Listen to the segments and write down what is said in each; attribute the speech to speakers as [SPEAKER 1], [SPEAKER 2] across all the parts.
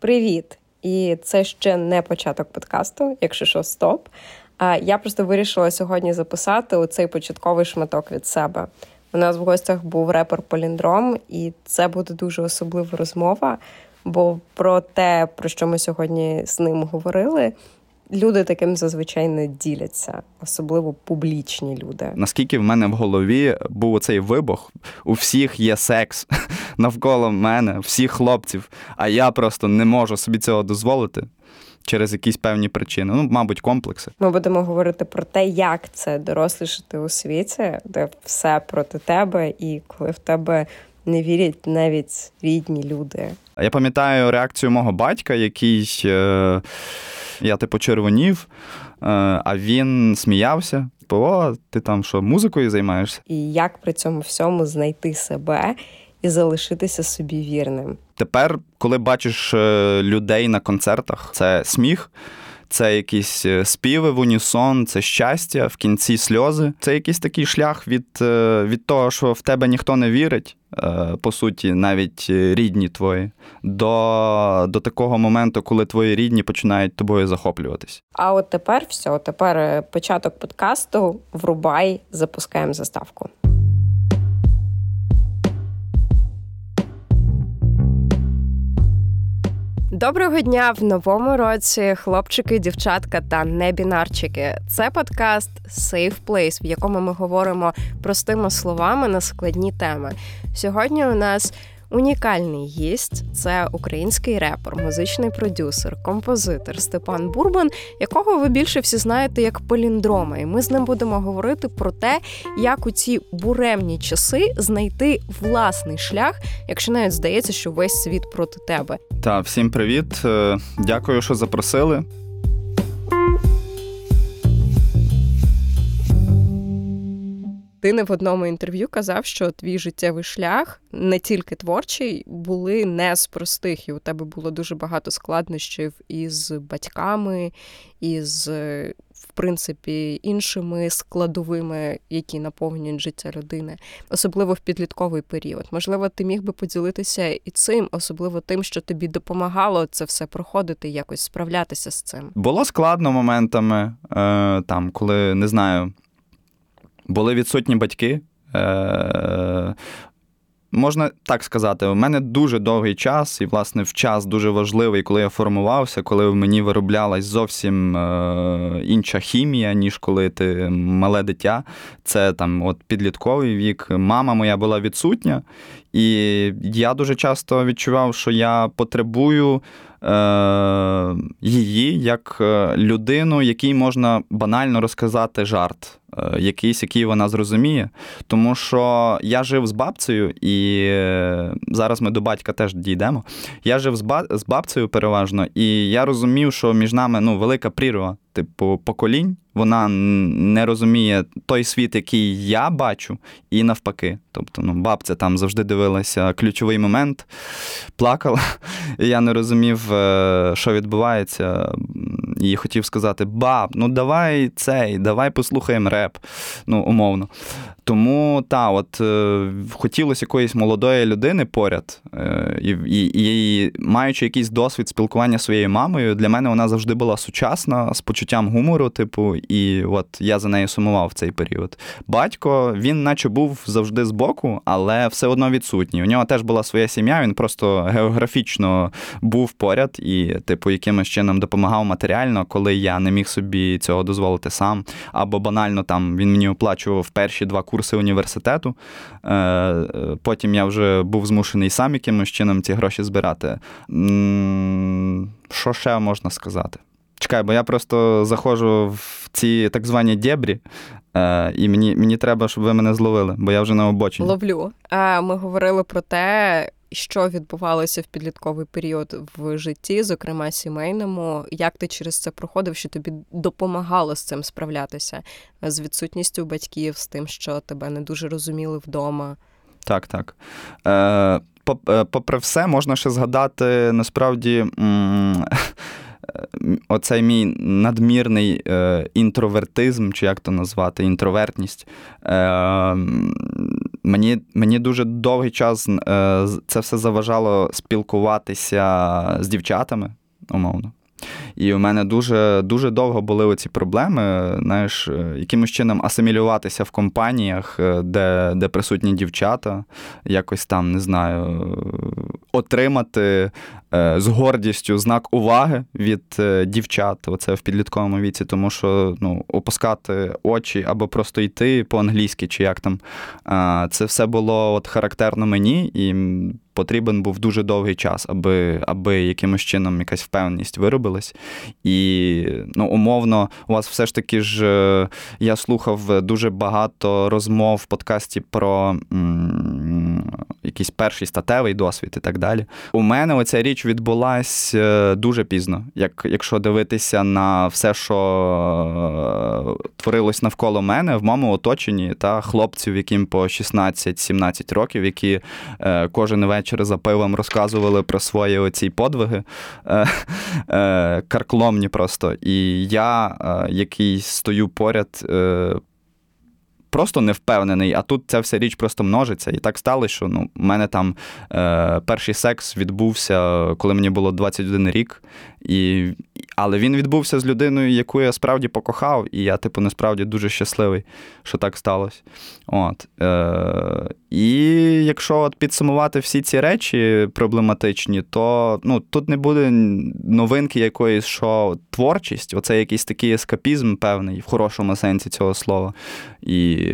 [SPEAKER 1] Привіт! І це ще не початок подкасту, якщо що, стоп. А я просто вирішила сьогодні записати оцей початковий шматок від себе. У нас в гостях був репер Поліндром, і це буде дуже особлива розмова. Бо про те, про що ми сьогодні з ним говорили, люди таким зазвичай не діляться, особливо публічні люди.
[SPEAKER 2] Наскільки в мене в голові був оцей вибух, у всіх є секс навколо мене, всіх хлопців, а я просто не можу собі цього дозволити. Через якісь певні причини, ну, мабуть, комплекси.
[SPEAKER 1] Ми будемо говорити про те, як це дорослішати у світі, де все проти тебе, і коли в тебе не вірять навіть рідні люди.
[SPEAKER 2] Я пам'ятаю реакцію мого батька, який е, я типу червонів, е, а він сміявся. Типу, О, ти там що, музикою займаєшся?
[SPEAKER 1] І як при цьому всьому знайти себе і залишитися собі вірним.
[SPEAKER 2] Тепер, коли бачиш е, людей на концертах, це сміх. Це якісь е, співи в унісон, це щастя, в кінці сльози. Це якийсь такий шлях від е, від того, що в тебе ніхто не вірить, по суті, навіть рідні твої, до до такого моменту, коли твої рідні починають тобою захоплюватись.
[SPEAKER 1] А от тепер все, тепер початок подкасту. Врубай, запускаємо заставку. Доброго дня в новому році, хлопчики, дівчатка та небінарчики. Це подкаст Safe Place, в якому ми говоримо простими словами на складні теми. Сьогодні у нас Унікальний гість це український репер, музичний продюсер, композитор Степан Бурбан, якого ви більше всі знаєте як поліндрома. І ми з ним будемо говорити про те, як у ці буремні часи знайти власний шлях, якщо навіть здається, що весь світ проти тебе.
[SPEAKER 2] Та всім привіт, е, дякую, що запросили.
[SPEAKER 1] Ти не в одному інтерв'ю казав, що твій життєвий шлях не тільки творчий, були не з простих, і у тебе було дуже багато складнощів із батьками, із в принципі іншими складовими, які наповнюють життя людини, особливо в підлітковий період. Можливо, ти міг би поділитися і цим, особливо тим, що тобі допомагало це все проходити, якось справлятися з цим.
[SPEAKER 2] Було складно моментами, е, там, коли не знаю були відсутні батьки. Е, Можна так сказати, у мене дуже довгий час, і, власне, в час дуже важливий, коли я формувався, коли в мені вироблялась зовсім е, інша хімія, ніж коли ти мале дитя. Це там от підлітковий вік. Мама моя була відсутня, і я дуже часто відчував, що я потребую е, її як людину, якій можна банально розказати жарт. Е, якийсь, який вона зрозуміє. Тому що я жив з бабцею, і е, зараз ми до батька теж дійдемо. Я жив з бабцею переважно, і я розумів, що між нами ну, велика прірва, типу, поколінь. Вона не розуміє той світ, який я бачу, і навпаки. Тобто, ну, бабця там завжди дивилася ключовий момент, плакала. і Я не розумів, е, що відбувається, і хотів сказати: Баб, ну давай цей, давай послухаємо реп, ну, умовно. Тому та, от е, хотілося якоїсь молодої людини поряд, е, і, і, і маючи якийсь досвід спілкування зі своєю мамою, для мене вона завжди була сучасна, з почуттям гумору, типу, і от я за нею сумував в цей період. Батько, він, наче був завжди збоку, але все одно відсутній. У нього теж була своя сім'я, він просто географічно був поряд і, типу, якимось чином допомагав матеріально, коли я не міг собі цього дозволити сам. Або банально там він мені оплачував перші два курси університету. Е, потім я вже був змушений сам якимось чином ці гроші збирати. Що ще можна сказати? Чекай, бо я просто заходжу в ці так звані дєбрі, е, і мені мені треба, щоб ви мене зловили, бо я вже на обочині.
[SPEAKER 1] Ловлю. А ми говорили про те, що відбувалося в підлітковий період в житті, зокрема сімейному. Як ти через це проходив, що тобі допомагало з цим справлятися з відсутністю батьків, з тим, що тебе не дуже розуміли вдома?
[SPEAKER 2] Так, так. Е, е Попри все, можна ще згадати насправді. М- оцей мій надмірний е, інтровертизм, чи як то назвати, інтровертність. Е, мені, мені дуже довгий час е, це все заважало спілкуватися з дівчатами, умовно. І у мене дуже дуже довго були оці проблеми, знаєш, е, якимось чином асимілюватися в компаніях, е, де де присутні дівчата, якось там, не знаю, отримати е, з гордістю знак уваги від дівчат, оце в підлітковому віці, тому що ну, опускати очі або просто йти по-англійськи, чи як там, це все було от характерно мені. і потрібен був дуже довгий час, аби аби якимось чином якась впевненість виробилась. І ну, умовно, у вас все ж таки ж е, я слухав дуже багато розмов в подкасті про м, якийсь перший статевий досвід і так далі. У мене оця річ відбулась е, дуже пізно, як, якщо дивитися на все, що е, творилось навколо мене, в моєму оточенні та хлопців, яким по 16-17 років, які кожен вечір вечір за пивом розказували про свої оці подвиги е, е, каркломні просто. І я, е, який стою поряд, просто не впевнений, а тут ця вся річ просто множиться. І так сталося, що ну, у мене там е, перший секс відбувся, коли мені було 21 рік. І, Але він відбувся з людиною, яку я справді покохав, і я, типу, насправді дуже щасливий, що так сталося. От. Е, І якщо от підсумувати всі ці речі проблематичні, то ну, тут не буде новинки якоїсь, що творчість, оце якийсь такий ескапізм певний, в хорошому сенсі цього слова. І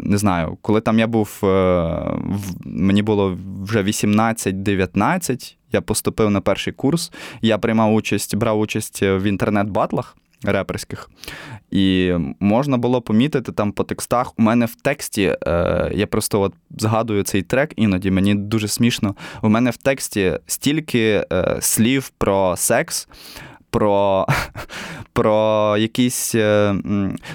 [SPEAKER 2] не знаю, коли там я був, е, мені було вже 18-19, я поступив на перший курс, я приймав участь, брав участь в інтернет-батлах. Реперських. І можна було помітити там по текстах. У мене в тексті, е, я просто от згадую цей трек, іноді мені дуже смішно. У мене в тексті стільки е, слів про секс, про про якісь, е,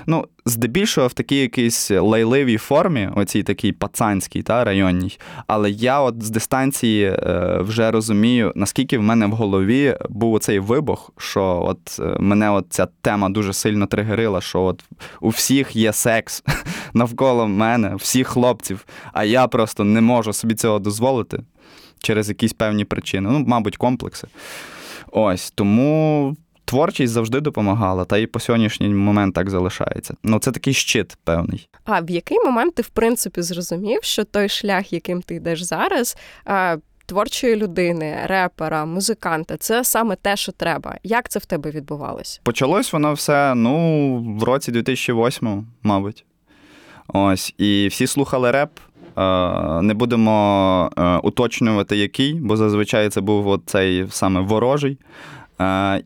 [SPEAKER 2] ну, здебільшого в такій якійсь лайливій формі, оцій такій пацанській та, районній. Але я от з дистанції е, вже розумію, наскільки в мене в голові був оцей вибух, що от е, мене от ця тема дуже сильно тригерила, що от у всіх є секс навколо мене, всіх хлопців, а я просто не можу собі цього дозволити через якісь певні причини. Ну, мабуть, комплекси. Ось тому творчість завжди допомагала, та і по сьогоднішній момент так залишається. Ну, це такий щит певний.
[SPEAKER 1] А в який момент ти в принципі зрозумів, що той шлях, яким ти йдеш зараз, творчої людини, репера, музиканта це саме те, що треба. Як це в тебе відбувалося?
[SPEAKER 2] Почалось воно все ну в році 2008, мабуть. Ось, і всі слухали реп. Не будемо е, уточнювати, який, бо зазвичай це був цей саме ворожий.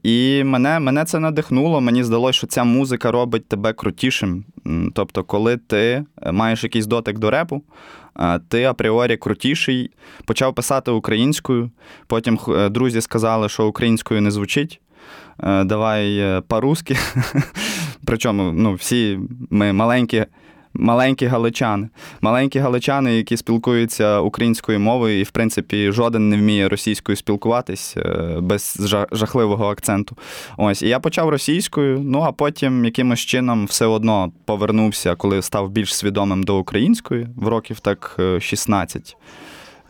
[SPEAKER 2] І мене мене це надихнуло. Мені здалося, що ця музика робить тебе крутішим. Тобто, коли ти маєш якийсь дотик до репу, ти апріорі крутіший, почав писати українською. Потім е, друзі сказали, що українською не звучить. Е, давай е, по-русски. Причому ну, всі ми маленькі маленькі галичани. Маленькі галичани, які спілкуються українською мовою, і, в принципі, жоден не вміє російською спілкуватись е, без жахливого акценту. Ось, і я почав російською, ну а потім якимось чином все одно повернувся, коли став більш свідомим до української, в років так 16.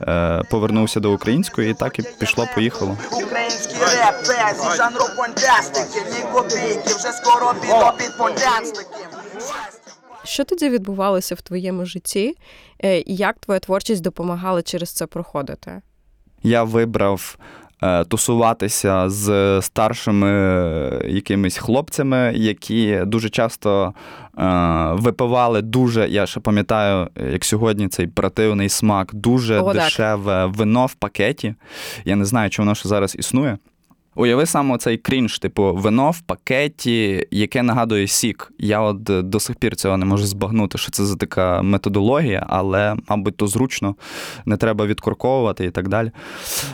[SPEAKER 2] Е, е, повернувся до української і так і пішло, поїхало. Український реп, це жанру фантастики, ні копійки, вже скоро підо під
[SPEAKER 1] що тоді відбувалося в твоєму житті, е, і як твоя творчість допомагала через це проходити?
[SPEAKER 2] Я вибрав е, тусуватися з старшими е, якимись хлопцями, які дуже часто випивали дуже. Я ще пам'ятаю, як сьогодні цей противний смак, дуже О, дешеве вино в пакеті. Я не знаю, чи воно ще зараз існує. Уяви саме цей крінж, типу, вино в пакеті, яке нагадує сік. Я от е, до сих пір цього не можу збагнути, що це за така методологія, але, мабуть, то зручно, не треба відкорковувати і так далі.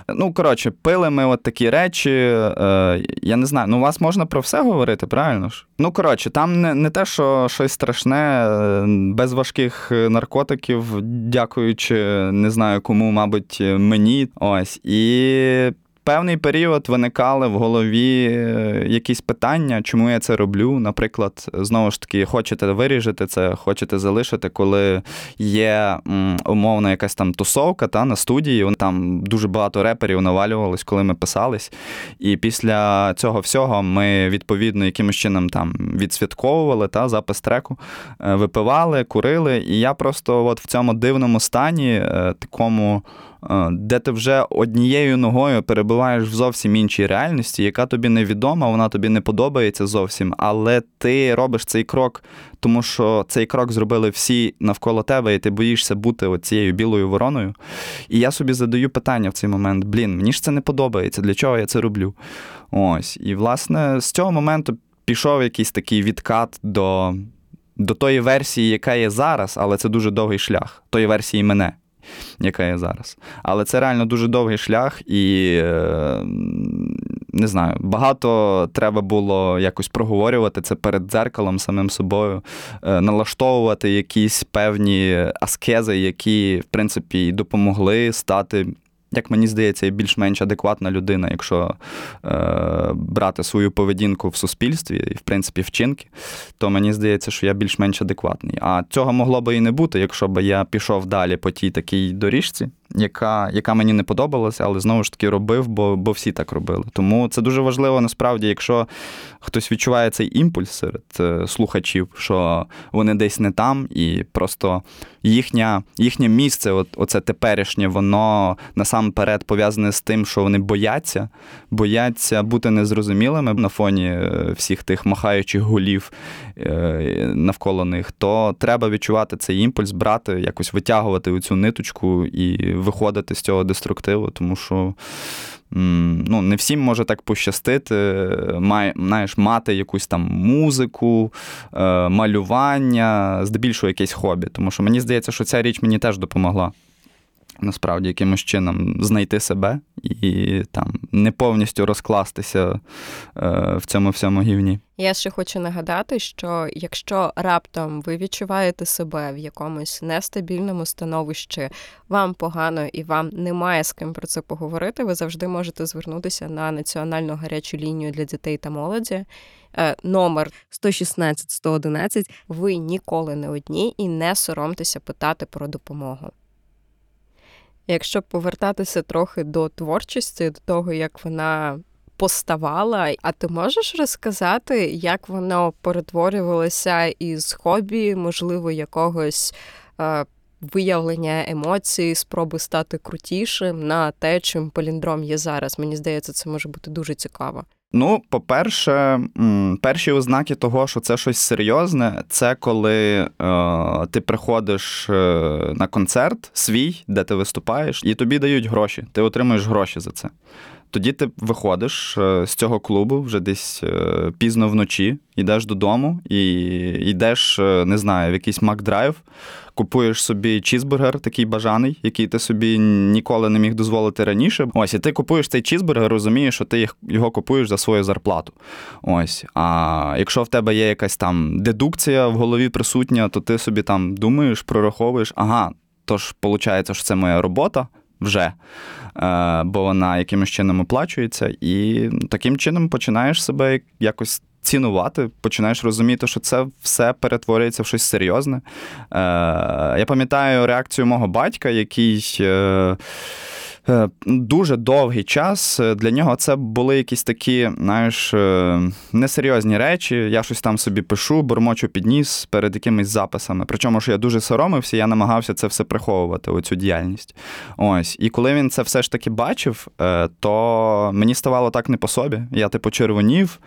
[SPEAKER 2] Ну, коротше, пили ми от такі речі. Е, Я не знаю, ну у вас можна про все говорити, правильно ж? Ну, коротше, там не не те, що щось страшне, е, без важких наркотиків, дякуючи, не знаю кому, мабуть, мені. Ось. І певний період виникали в голові е, якісь питання, чому я це роблю. Наприклад, знову ж таки, хочете виріжете це, хочете залишити, коли є умовно якась там тусовка та, на студії. Там дуже багато реперів навалювалось, коли ми писались. І після цього всього ми відповідно якимось чином там відсвятковували та, запис треку, е, випивали, курили. І я просто от в цьому дивному стані, е, такому. Е, де ти вже однією ногою перебуваєш в зовсім іншій реальності, яка тобі невідома, вона тобі не подобається зовсім, але ти робиш цей крок, тому що цей крок зробили всі навколо тебе, і ти боїшся бути цією білою вороною. І я собі задаю питання в цей момент: блін, мені ж це не подобається, для чого я це роблю? Ось. І, власне, з цього моменту пішов якийсь такий відкат до. До тої версії, яка є зараз, але це дуже довгий шлях, тої версії мене яка є зараз. Але це реально дуже довгий шлях, і е, не знаю, багато треба було якось проговорювати це перед дзеркалом самим собою, е, налаштовувати якісь певні аскези, які, в принципі, допомогли стати як мені здається, більш-менш адекватна людина, якщо е, брати свою поведінку в суспільстві і, в принципі, вчинки, то мені здається, що я більш-менш адекватний. А цього могло би і не бути, якщо б я пішов далі по тій такій доріжці, яка яка мені не подобалася, але знову ж таки робив, бо бо всі так робили. Тому це дуже важливо насправді, якщо хтось відчуває цей імпульс серед е, слухачів, що вони десь не там, і просто їхня, їхнє місце, от, оце теперішнє, воно насамперед пов'язане з тим, що вони бояться, бояться бути незрозумілими на фоні е, всіх тих махаючих голів е, навколо них, то треба відчувати цей імпульс, брати, якось витягувати цю ниточку і виходити з цього деструктиву, тому що ну, не всім може так пощастити, має, знаєш, мати якусь там музику, е, малювання, здебільшого якесь хобі. Тому що мені здається, що ця річ мені теж допомогла насправді якимось чином знайти себе і там не повністю розкластися е, в цьому всьому гівні.
[SPEAKER 1] Я ще хочу нагадати, що якщо раптом ви відчуваєте себе в якомусь нестабільному становищі, вам погано і вам немає з ким про це поговорити, ви завжди можете звернутися на національну гарячу лінію для дітей та молоді. Е, номер 116 111 Ви ніколи не одні і не соромтеся питати про допомогу. Якщо повертатися трохи до творчості, до того, як вона поставала, а ти можеш розказати, як воно перетворювалося із хобі, можливо, якогось е, виявлення емоцій, спроби стати крутішим на те, чим поліндром є зараз? Мені здається, це може бути дуже цікаво.
[SPEAKER 2] Ну, по-перше, перші ознаки того, що це щось серйозне, це коли е, ти приходиш е, на концерт свій, де ти виступаєш, і тобі дають гроші. Ти отримуєш гроші за це. Тоді ти виходиш е, з цього клубу вже десь е, пізно вночі, йдеш додому і йдеш, е, не знаю, в якийсь Макдрайв, купуєш собі чізбургер, такий бажаний, який ти собі ніколи не міг дозволити раніше. Ось, і ти купуєш цей чізбургер, розумієш, що ти його купуєш за свою зарплату. Ось. А якщо в тебе є якась там дедукція в голові присутня, то ти собі там думаєш, прораховуєш, ага, тож виходить, що це моя робота вже, е, бо вона якимось чином оплачується, і таким чином починаєш себе якось. Цінувати, починаєш розуміти, що це все перетворюється в щось серйозне. Е, Я пам'ятаю реакцію мого батька, який. Е, дуже довгий час е, для нього це були якісь такі, знаєш, е, несерйозні речі. Я щось там собі пишу, бормочу підніс перед якимись записами. Причому що я дуже соромився, я намагався це все приховувати, оцю діяльність. Ось. І коли він це все ж таки бачив, то мені ставало так не по собі. Я типу червонів,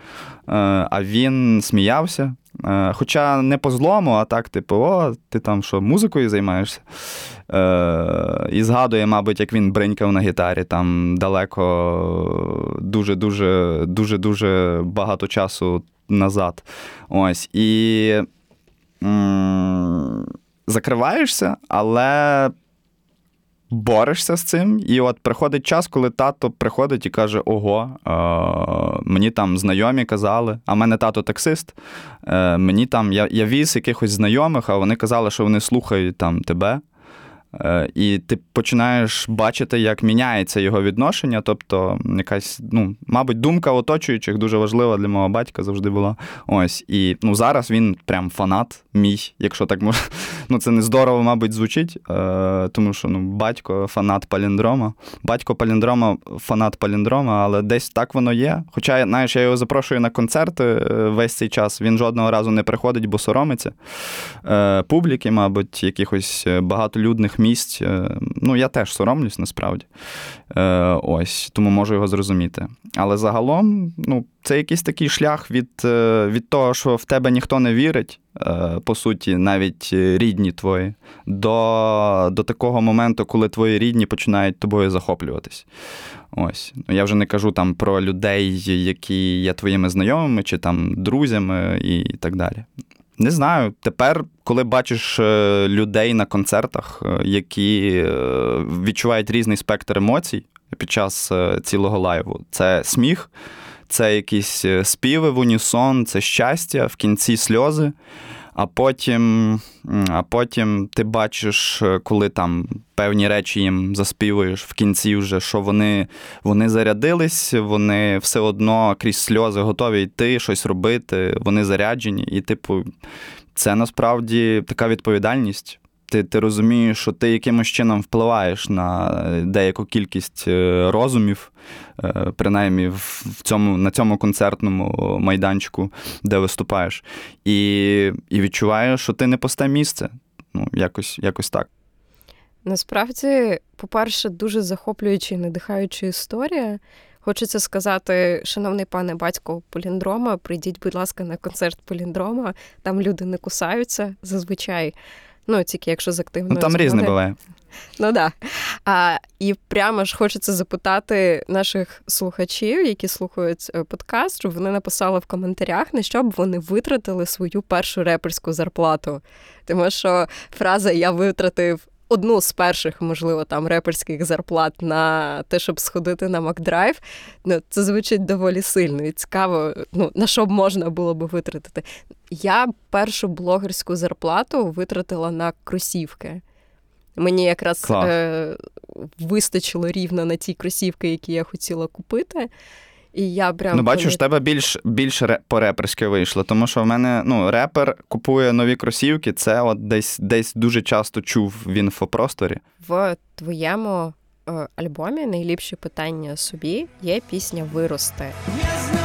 [SPEAKER 2] а він сміявся. Е, хоча не по злому, а так, типу, о, ти там що, музикою займаєшся? Е, І згадує, мабуть, як він бринькав на гітарі там далеко дуже-дуже дуже дуже багато часу назад. Ось. І м- закриваєшся, але борешся з цим, і от приходить час, коли тато приходить і каже: Ого, е, мені там знайомі казали, а в мене тато таксист. Е, Мені там я я віз якихось знайомих, а вони казали, що вони слухають там тебе. І ти починаєш бачити, як міняється його відношення. Тобто, якась, ну, мабуть, думка оточуючих дуже важлива для мого батька завжди була. Ось. І ну, зараз він прям фанат мій, якщо так можна. Ну, це не здорово, мабуть, звучить, е, тому що ну, батько фанат паліндрома. Батько паліндрома, фанат паліндрома, але десь так воно є. Хоча, знаєш, я його запрошую на концерти е, весь цей час. Він жодного разу не приходить, бо соромиться. Е, Публіки, мабуть, якихось багатолюдних місць. Е, ну, я теж соромлюсь насправді. Е, Ось, тому можу його зрозуміти. Але загалом, ну, це якийсь такий шлях від, е, від того, що в тебе ніхто не вірить. По суті, навіть рідні твої, до до такого моменту, коли твої рідні починають тобою захоплюватись. Ось. Ну, я вже не кажу там про людей, які є твоїми знайомими чи там друзями і так далі. Не знаю. Тепер, коли бачиш е, людей на концертах, е, які відчувають різний спектр емоцій під час цілого лайву, це сміх це якісь е, співи в унісон, це щастя, в кінці сльози. А потім а потім ти бачиш, е, коли там певні речі їм заспівуєш в кінці, вже що вони вони зарядились, вони все одно крізь сльози готові йти, щось робити, вони заряджені. І, типу, це насправді така відповідальність ти ти розумієш, що ти якимось чином впливаєш на деяку кількість е, розумів, е, принаймні в цьому, на цьому концертному майданчику, де виступаєш, і і відчуваєш, що ти не пусте місце. Ну, якось, якось так.
[SPEAKER 1] Насправді, по-перше, дуже захоплююча і надихаюча історія. Хочеться сказати, шановний пане батько Поліндрома, прийдіть, будь ласка, на концерт Поліндрома. Там люди не кусаються зазвичай. Ну, тільки якщо з активною
[SPEAKER 2] Ну, Там
[SPEAKER 1] змоги.
[SPEAKER 2] різне буває.
[SPEAKER 1] Ну да. А, І прямо ж хочеться запитати наших слухачів, які слухають е, подкаст, щоб вони написали в коментарях, на що б вони витратили свою першу реперську зарплату. Тому що фраза Я витратив. Одну з перших, можливо, там реперських зарплат на те, щоб сходити на Макдрайв, ну це звучить доволі сильно і цікаво, ну на що б можна було би витратити. Я першу блогерську зарплату витратила на кросівки. Мені якраз е, вистачило рівно на ті кросівки, які я хотіла купити. І я прям
[SPEAKER 2] Ну, бачиш, в тебе більш більш по-реперськи вийшло, тому що в мене ну, репер купує нові кросівки, це от десь десь дуже часто чув в інфопросторі.
[SPEAKER 1] В твоєму е, альбомі найліпші питання собі є пісня Вирости. Я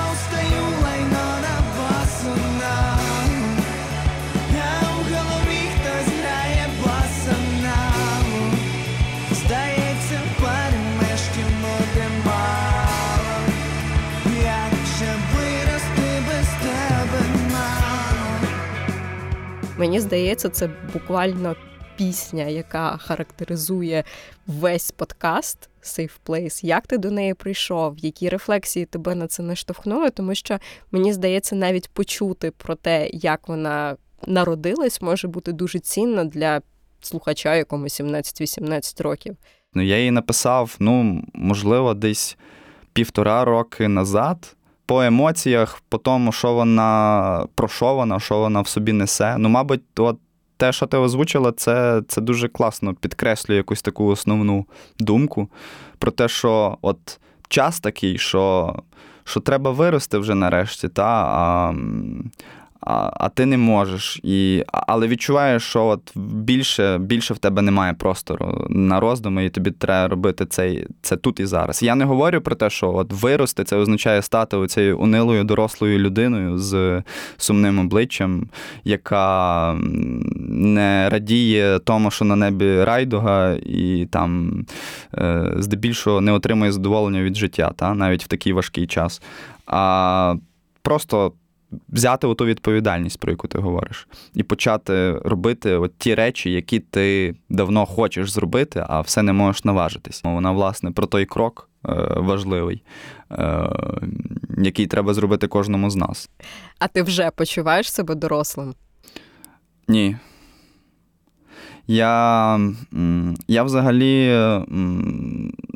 [SPEAKER 1] Мені здається, це буквально пісня, яка характеризує весь подкаст Safe Place. Як ти до неї прийшов? Які рефлексії тебе на це наштовхнули? Тому що мені здається, навіть почути про те, як вона народилась, може бути дуже цінно для слухача, якому 17-18 років.
[SPEAKER 2] Ну, я її написав, ну, можливо, десь півтора роки назад по емоціях, по тому, що вона про що вона, що вона в собі несе. Ну, мабуть, от те, що ти озвучила, це це дуже класно підкреслює якусь таку основну думку про те, що от час такий, що що треба вирости вже нарешті, та, а, а а ти не можеш. І, Але відчуваєш, що от більше більше в тебе немає простору на роздуми, і тобі треба робити цей, це тут і зараз. Я не говорю про те, що от вирости це означає стати оцією унилою дорослою людиною з сумним обличчям, яка не радіє тому, що на небі райдуга, і там е, здебільшого не отримує задоволення від життя, та, навіть в такий важкий час. А просто взяти ту відповідальність, про яку ти говориш, і почати робити от ті речі, які ти давно хочеш зробити, а все не можеш наважитись. Вона, власне, про той крок е, важливий, е, який треба зробити кожному з нас.
[SPEAKER 1] А ти вже почуваєш себе дорослим?
[SPEAKER 2] Ні. Я я взагалі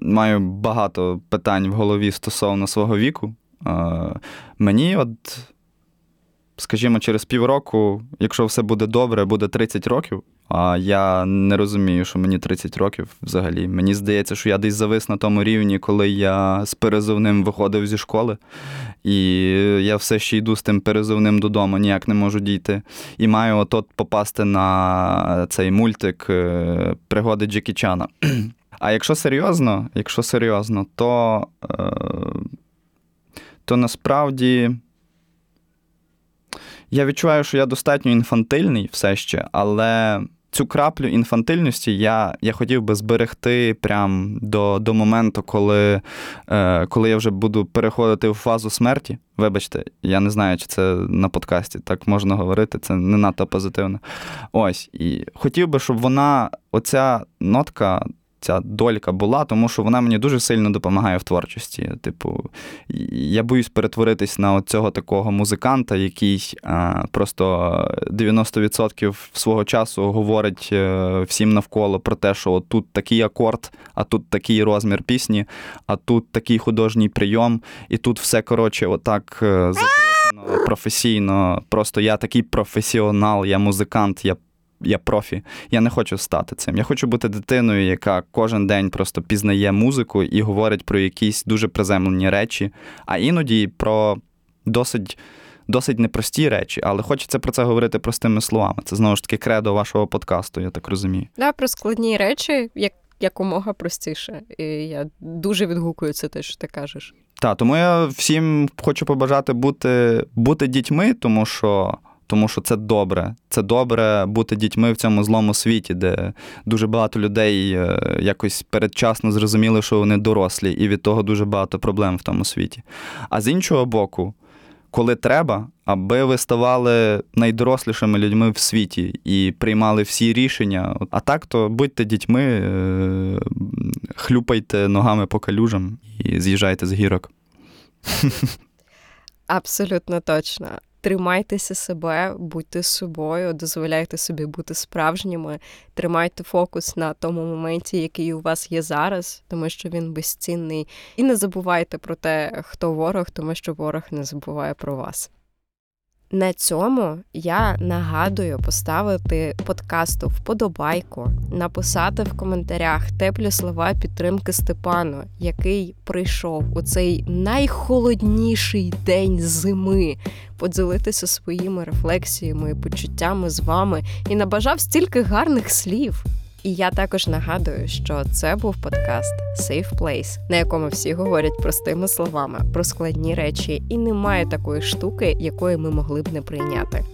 [SPEAKER 2] маю багато питань в голові стосовно свого віку. Мені от скажімо, через півроку, якщо все буде добре, буде 30 років, А я не розумію, що мені 30 років взагалі. Мені здається, що я десь завис на тому рівні, коли я з перезовним виходив зі школи, і я все ще йду з тим перезовним додому, ніяк не можу дійти. І маю от попасти на цей мультик е, пригоди Джекі Чана. А якщо серйозно, якщо серйозно, то, е, то насправді. Я відчуваю, що я достатньо інфантильний все ще, але цю краплю інфантильності я я хотів би зберегти прям до до моменту, коли е, коли я вже буду переходити в фазу смерті. Вибачте, я не знаю, чи це на подкасті так можна говорити, це не надто позитивно. Ось. І хотів би, щоб вона, оця нотка ця долька була, тому що вона мені дуже сильно допомагає в творчості. Типу, я боюсь перетворитись на цього такого музиканта, який а, просто 90% свого часу говорить е, всім навколо про те, що тут такий акорд, а тут такий розмір пісні, а тут такий художній прийом, і тут все коротше, отак е, професійно. Просто я такий професіонал, я музикант, я я профі. Я не хочу стати цим. Я хочу бути дитиною, яка кожен день просто пізнає музику і говорить про якісь дуже приземлені речі, а іноді про досить. Досить непрості речі, але хочеться про це говорити простими словами. Це знову ж таки кредо вашого подкасту, я так розумію.
[SPEAKER 1] Да, про складні речі, як якомога простіше. І я дуже відгукую це те, що ти кажеш.
[SPEAKER 2] Так, тому я всім хочу побажати бути, бути дітьми, тому що тому що це добре. Це добре бути дітьми в цьому злому світі, де дуже багато людей е, якось передчасно зрозуміли, що вони дорослі, і від того дуже багато проблем в тому світі. А з іншого боку, коли треба, аби ви ставали найдорослішими людьми в світі і приймали всі рішення. А так, то будьте дітьми, е, хлюпайте ногами по калюжам і з'їжджайте з гірок.
[SPEAKER 1] Абсолютно точно тримайтеся себе, будьте собою, дозволяйте собі бути справжніми, тримайте фокус на тому моменті, який у вас є зараз, тому що він безцінний. І не забувайте про те, хто ворог, тому що ворог не забуває про вас. На цьому я нагадую поставити подкасту вподобайку, написати в коментарях теплі слова підтримки Степану, який прийшов у цей найхолодніший день зими, поділитися своїми рефлексіями і почуттями з вами і набажав стільки гарних слів. І я також нагадую, що це був подкаст Safe Place, на якому всі говорять простими словами про складні речі, і немає такої штуки, якої ми могли б не прийняти.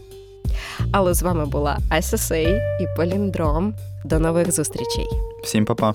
[SPEAKER 1] Але з вами була SSA і Поліндром. До нових зустрічей.
[SPEAKER 2] Всім па-па!